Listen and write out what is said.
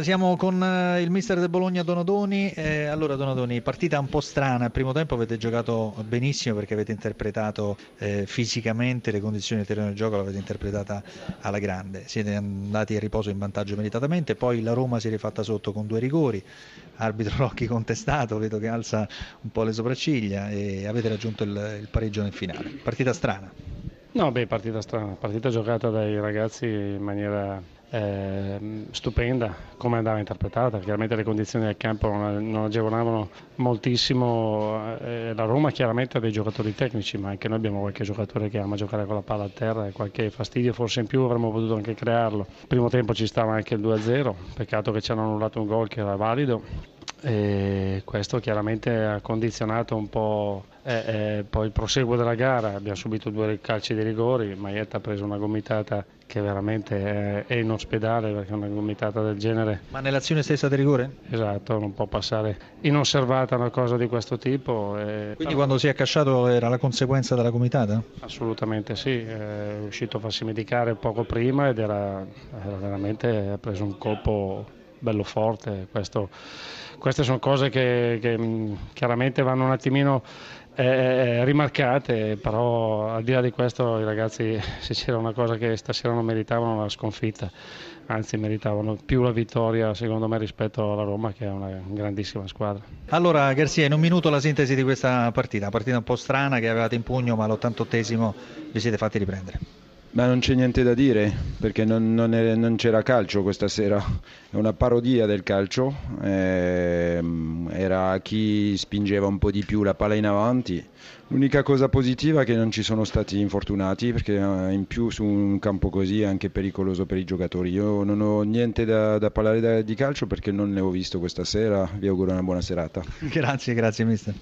Siamo con eh, il mister del Bologna Donadoni. Eh, allora, Donadoni, partita un po' strana. Al primo tempo avete giocato benissimo perché avete interpretato eh, fisicamente le condizioni del terreno di gioco, l'avete interpretata alla grande. Siete andati a riposo in vantaggio meritatamente. Poi la Roma si è rifatta sotto con due rigori. Arbitro Rocchi contestato, vedo che alza un po' le sopracciglia e avete raggiunto il, il pareggio nel finale. Partita strana. No, beh, partita strana. Partita giocata dai ragazzi in maniera eh, stupenda come andava interpretata, chiaramente le condizioni del campo non, non agevolavano moltissimo eh, la Roma chiaramente ha dei giocatori tecnici ma anche noi abbiamo qualche giocatore che ama giocare con la palla a terra e qualche fastidio forse in più avremmo potuto anche crearlo. Primo tempo ci stava anche il 2-0, peccato che ci hanno annullato un gol che era valido e questo chiaramente ha condizionato un po' eh, eh, poi il proseguo della gara, abbiamo subito due calci di rigori, Maietta ha preso una gomitata che veramente è in ospedale perché una gomitata del genere... Ma nell'azione stessa di rigore? Esatto, non può passare inosservata una cosa di questo tipo. Quindi però... quando si è accasciato era la conseguenza della gomitata? Assolutamente sì, è uscito a farsi medicare poco prima ed era, era veramente, ha preso un colpo bello forte. Questo, queste sono cose che, che mm, chiaramente vanno un attimino eh, eh, rimarcate, però al di là di questo i ragazzi se c'era una cosa che stasera non meritavano la sconfitta, anzi meritavano più la vittoria secondo me rispetto alla Roma che è una grandissima squadra. Allora Garzia, in un minuto la sintesi di questa partita, partita un po' strana che avevate in pugno ma all'88esimo vi siete fatti riprendere. Ma non c'è niente da dire perché non, non, è, non, c'era calcio questa sera, è una parodia del calcio, eh, era chi spingeva un po' di più la palla in avanti. L'unica cosa positiva è che non ci sono stati infortunati perché eh, in più su un campo così è anche pericoloso per i giocatori. Io non ho niente da, da parlare da, di calcio perché non ne ho visto questa sera, vi auguro una buona serata. Grazie, grazie mister.